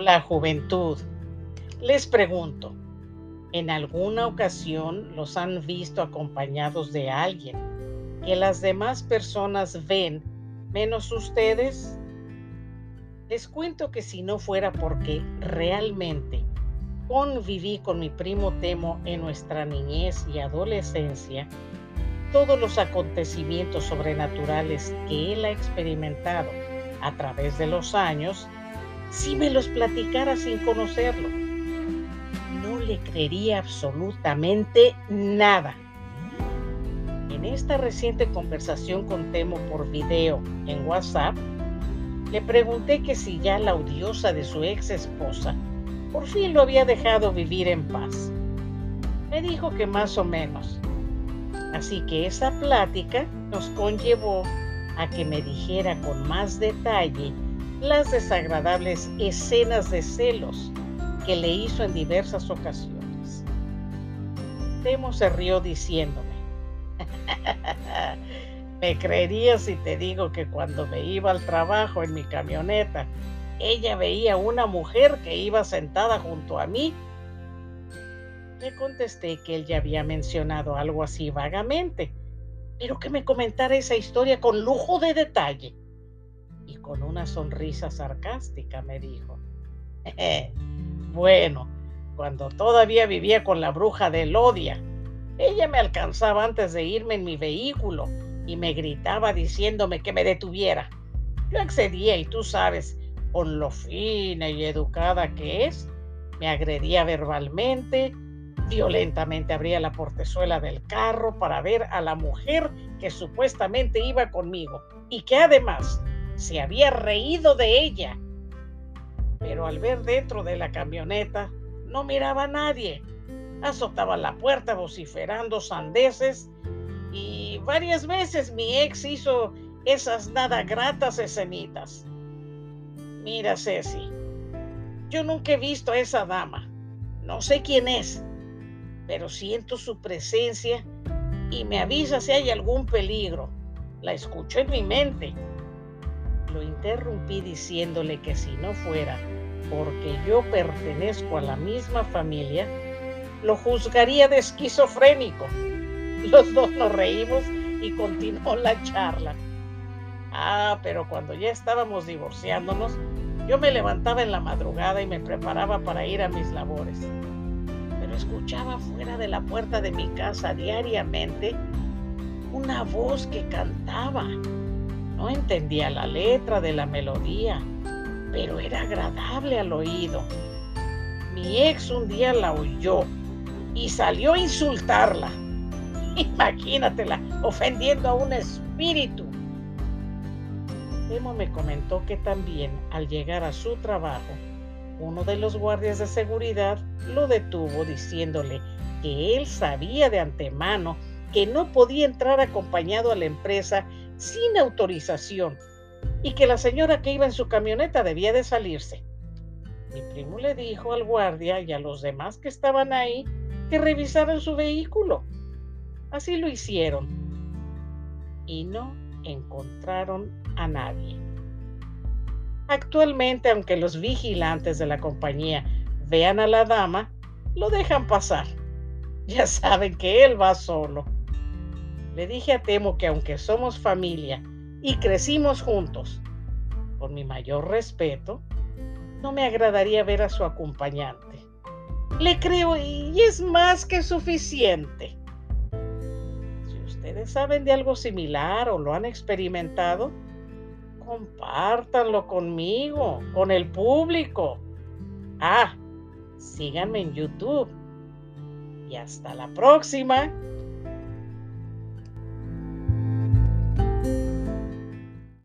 Hola juventud. Les pregunto, ¿en alguna ocasión los han visto acompañados de alguien que las demás personas ven menos ustedes? Les cuento que si no fuera porque realmente conviví con mi primo Temo en nuestra niñez y adolescencia, todos los acontecimientos sobrenaturales que él ha experimentado a través de los años, si me los platicara sin conocerlo, no le creería absolutamente nada. En esta reciente conversación con Temo por video en WhatsApp, le pregunté que si ya la odiosa de su ex esposa por fin lo había dejado vivir en paz. Me dijo que más o menos. Así que esa plática nos conllevó a que me dijera con más detalle las desagradables escenas de celos que le hizo en diversas ocasiones. Temo se rió diciéndome, me creerías si te digo que cuando me iba al trabajo en mi camioneta ella veía una mujer que iba sentada junto a mí. Le contesté que él ya había mencionado algo así vagamente, pero que me comentara esa historia con lujo de detalle. Con una sonrisa sarcástica me dijo, bueno, cuando todavía vivía con la bruja de Lodia, ella me alcanzaba antes de irme en mi vehículo y me gritaba diciéndome que me detuviera. Yo accedía y tú sabes, con lo fina y educada que es, me agredía verbalmente, violentamente abría la portezuela del carro para ver a la mujer que supuestamente iba conmigo y que además se había reído de ella. Pero al ver dentro de la camioneta no miraba a nadie. Azotaba la puerta vociferando sandeces y varias veces mi ex hizo esas nada gratas escenitas. Mira, Ceci, yo nunca he visto a esa dama. No sé quién es, pero siento su presencia y me avisa si hay algún peligro. La escucho en mi mente. Lo interrumpí diciéndole que si no fuera porque yo pertenezco a la misma familia, lo juzgaría de esquizofrénico. Los dos nos reímos y continuó la charla. Ah, pero cuando ya estábamos divorciándonos, yo me levantaba en la madrugada y me preparaba para ir a mis labores. Pero escuchaba fuera de la puerta de mi casa diariamente una voz que cantaba. No entendía la letra de la melodía, pero era agradable al oído. Mi ex un día la oyó y salió a insultarla. Imagínatela ofendiendo a un espíritu. Temo me comentó que también al llegar a su trabajo, uno de los guardias de seguridad lo detuvo diciéndole que él sabía de antemano que no podía entrar acompañado a la empresa sin autorización y que la señora que iba en su camioneta debía de salirse. Mi primo le dijo al guardia y a los demás que estaban ahí que revisaran su vehículo. Así lo hicieron. Y no encontraron a nadie. Actualmente, aunque los vigilantes de la compañía vean a la dama, lo dejan pasar. Ya saben que él va solo. Le dije a Temo que aunque somos familia y crecimos juntos, por mi mayor respeto, no me agradaría ver a su acompañante. Le creo y es más que suficiente ustedes saben de algo similar o lo han experimentado, compártanlo conmigo, con el público. Ah, síganme en YouTube. Y hasta la próxima.